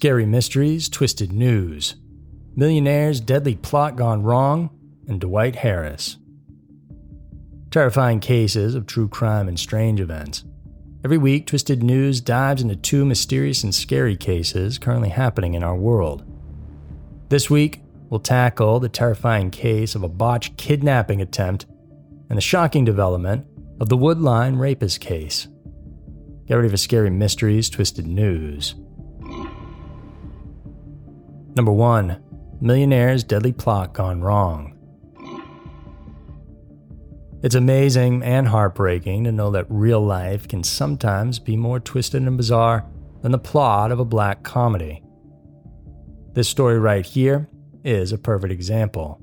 Scary Mysteries, Twisted News, Millionaire's Deadly Plot Gone Wrong, and Dwight Harris. Terrifying cases of true crime and strange events. Every week, Twisted News dives into two mysterious and scary cases currently happening in our world. This week, we'll tackle the terrifying case of a botched kidnapping attempt and the shocking development of the Woodline rapist case. Get ready for scary mysteries, twisted news. Number 1 Millionaire's Deadly Plot Gone Wrong. It's amazing and heartbreaking to know that real life can sometimes be more twisted and bizarre than the plot of a black comedy. This story right here is a perfect example.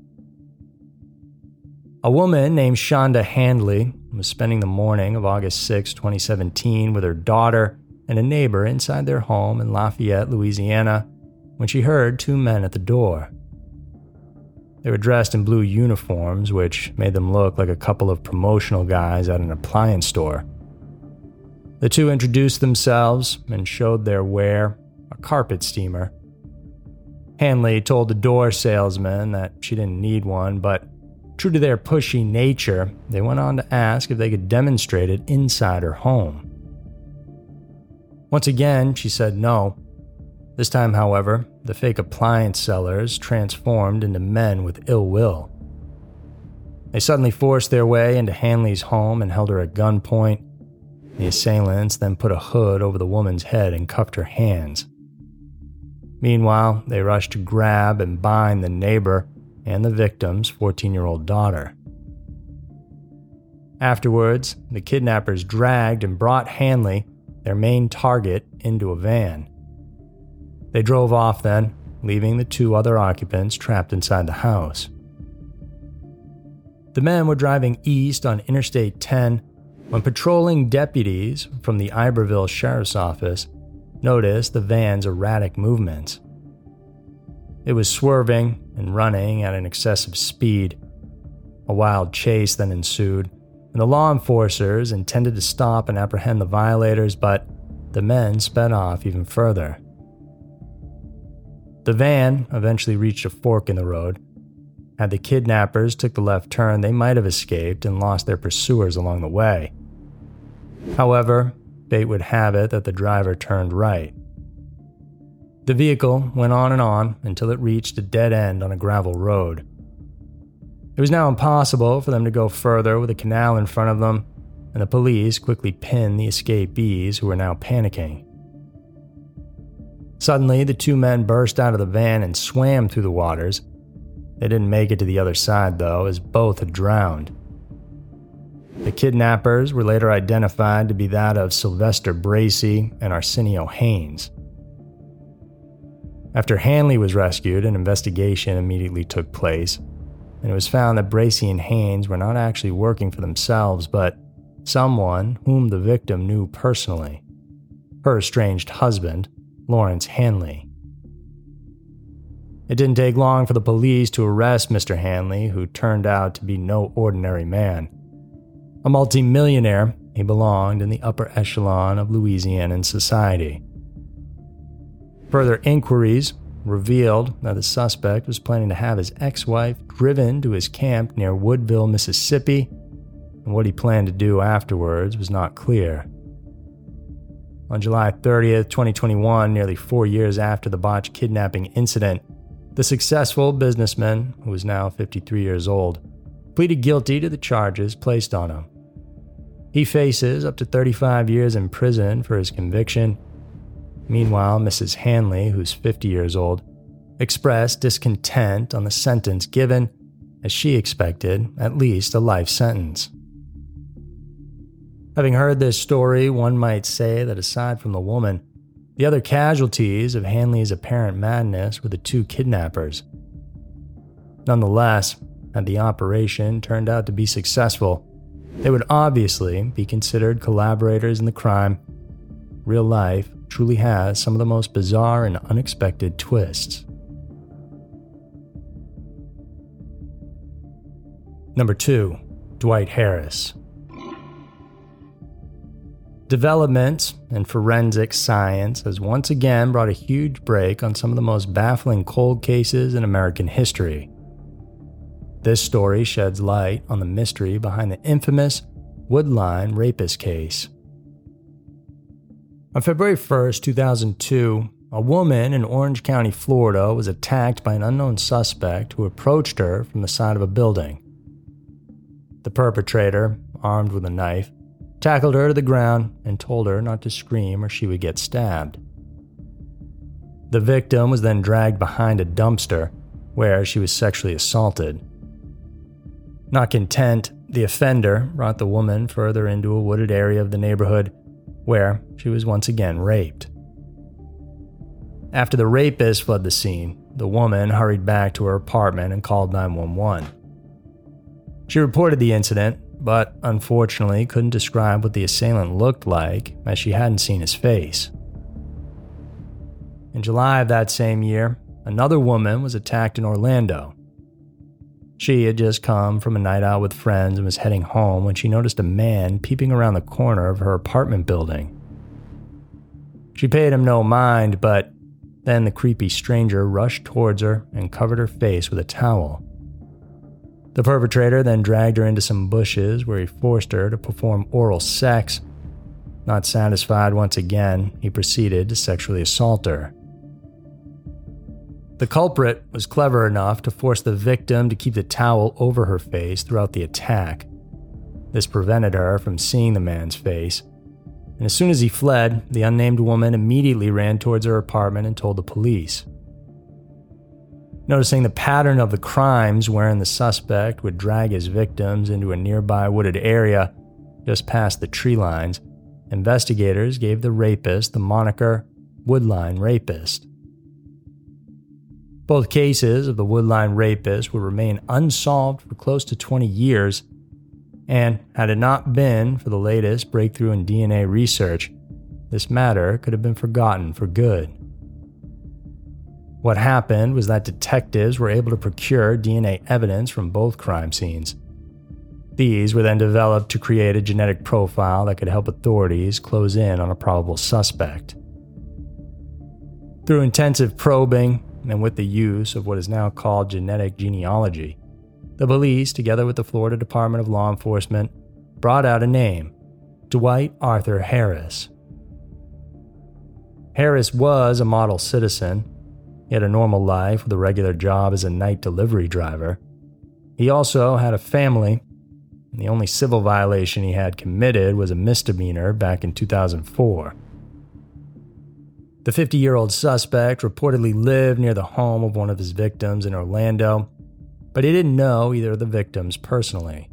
A woman named Shonda Hanley was spending the morning of August 6, 2017, with her daughter and a neighbor inside their home in Lafayette, Louisiana, when she heard two men at the door. They were dressed in blue uniforms, which made them look like a couple of promotional guys at an appliance store. The two introduced themselves and showed their wear a carpet steamer. Hanley told the door salesman that she didn't need one, but true to their pushy nature, they went on to ask if they could demonstrate it inside her home. Once again, she said no, this time, however, the fake appliance sellers transformed into men with ill will. They suddenly forced their way into Hanley's home and held her at gunpoint. The assailants then put a hood over the woman's head and cuffed her hands. Meanwhile, they rushed to grab and bind the neighbor and the victim's 14 year old daughter. Afterwards, the kidnappers dragged and brought Hanley, their main target, into a van. They drove off then, leaving the two other occupants trapped inside the house. The men were driving east on Interstate 10 when patrolling deputies from the Iberville Sheriff's Office noticed the van's erratic movements. It was swerving and running at an excessive speed. A wild chase then ensued, and the law enforcers intended to stop and apprehend the violators, but the men sped off even further. The van eventually reached a fork in the road. Had the kidnappers took the left turn, they might have escaped and lost their pursuers along the way. However, fate would have it that the driver turned right. The vehicle went on and on until it reached a dead end on a gravel road. It was now impossible for them to go further with a canal in front of them, and the police quickly pinned the escapees who were now panicking. Suddenly, the two men burst out of the van and swam through the waters. They didn't make it to the other side, though, as both had drowned. The kidnappers were later identified to be that of Sylvester Bracy and Arsenio Haynes. After Hanley was rescued, an investigation immediately took place, and it was found that Bracy and Haynes were not actually working for themselves, but someone whom the victim knew personally her estranged husband, Lawrence Hanley. It didn't take long for the police to arrest Mr. Hanley, who turned out to be no ordinary man. A multimillionaire, he belonged in the upper echelon of Louisianan society. Further inquiries revealed that the suspect was planning to have his ex wife driven to his camp near Woodville, Mississippi, and what he planned to do afterwards was not clear. On July 30th, 2021, nearly four years after the botched kidnapping incident, the successful businessman, who is now 53 years old, pleaded guilty to the charges placed on him. He faces up to 35 years in prison for his conviction. Meanwhile, Mrs. Hanley, who's 50 years old, expressed discontent on the sentence given, as she expected at least a life sentence. Having heard this story, one might say that aside from the woman, the other casualties of Hanley's apparent madness were the two kidnappers. Nonetheless, had the operation turned out to be successful, they would obviously be considered collaborators in the crime. Real life truly has some of the most bizarre and unexpected twists. Number 2. Dwight Harris. Development in forensic science has once again brought a huge break on some of the most baffling cold cases in American history. This story sheds light on the mystery behind the infamous Woodline rapist case. On February 1st, 2002, a woman in Orange County, Florida was attacked by an unknown suspect who approached her from the side of a building. The perpetrator, armed with a knife, tackled her to the ground, and told her not to scream or she would get stabbed. The victim was then dragged behind a dumpster where she was sexually assaulted. Not content, the offender brought the woman further into a wooded area of the neighborhood where she was once again raped. After the rapist fled the scene, the woman hurried back to her apartment and called 911. She reported the incident but unfortunately couldn't describe what the assailant looked like as she hadn't seen his face. In July of that same year, another woman was attacked in Orlando. She had just come from a night out with friends and was heading home when she noticed a man peeping around the corner of her apartment building. She paid him no mind, but then the creepy stranger rushed towards her and covered her face with a towel. The perpetrator then dragged her into some bushes where he forced her to perform oral sex. Not satisfied once again, he proceeded to sexually assault her. The culprit was clever enough to force the victim to keep the towel over her face throughout the attack. This prevented her from seeing the man's face. And as soon as he fled, the unnamed woman immediately ran towards her apartment and told the police. Noticing the pattern of the crimes wherein the suspect would drag his victims into a nearby wooded area just past the tree lines, investigators gave the rapist the moniker Woodline Rapist. Both cases of the Woodline Rapist would remain unsolved for close to 20 years, and had it not been for the latest breakthrough in DNA research, this matter could have been forgotten for good. What happened was that detectives were able to procure DNA evidence from both crime scenes. These were then developed to create a genetic profile that could help authorities close in on a probable suspect. Through intensive probing and with the use of what is now called genetic genealogy, the police, together with the Florida Department of Law Enforcement, brought out a name Dwight Arthur Harris. Harris was a model citizen he had a normal life with a regular job as a night delivery driver. He also had a family, and the only civil violation he had committed was a misdemeanor back in 2004. The 50 year old suspect reportedly lived near the home of one of his victims in Orlando, but he didn't know either of the victims personally.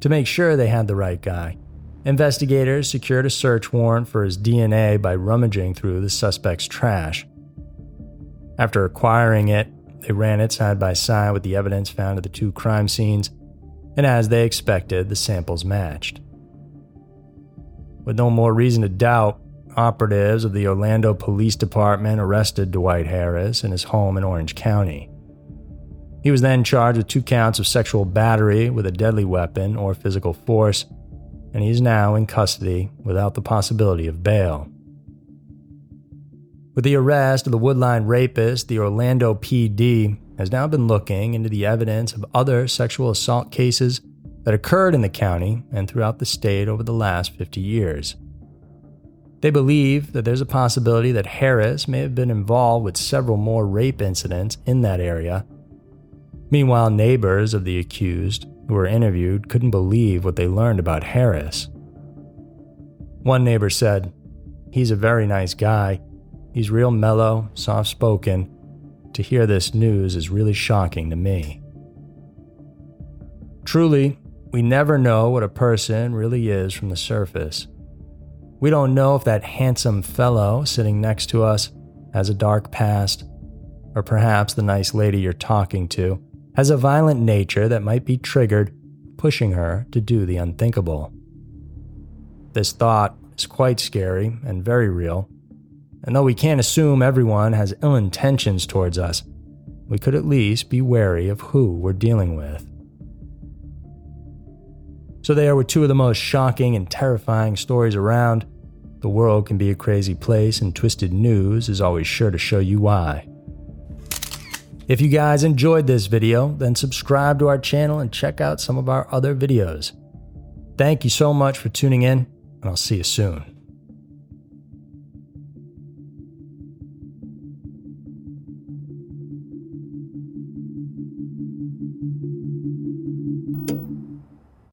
To make sure they had the right guy, investigators secured a search warrant for his DNA by rummaging through the suspect's trash. After acquiring it, they ran it side by side with the evidence found at the two crime scenes, and as they expected, the samples matched. With no more reason to doubt, operatives of the Orlando Police Department arrested Dwight Harris in his home in Orange County. He was then charged with two counts of sexual battery with a deadly weapon or physical force, and he is now in custody without the possibility of bail. With the arrest of the Woodline rapist, the Orlando PD has now been looking into the evidence of other sexual assault cases that occurred in the county and throughout the state over the last 50 years. They believe that there's a possibility that Harris may have been involved with several more rape incidents in that area. Meanwhile, neighbors of the accused who were interviewed couldn't believe what they learned about Harris. One neighbor said, He's a very nice guy. He's real mellow, soft spoken. To hear this news is really shocking to me. Truly, we never know what a person really is from the surface. We don't know if that handsome fellow sitting next to us has a dark past, or perhaps the nice lady you're talking to has a violent nature that might be triggered, pushing her to do the unthinkable. This thought is quite scary and very real, and though we can't assume everyone has ill intentions towards us, we could at least be wary of who we're dealing with. So, there with two of the most shocking and terrifying stories around. The world can be a crazy place, and Twisted News is always sure to show you why. If you guys enjoyed this video, then subscribe to our channel and check out some of our other videos. Thank you so much for tuning in, and I'll see you soon.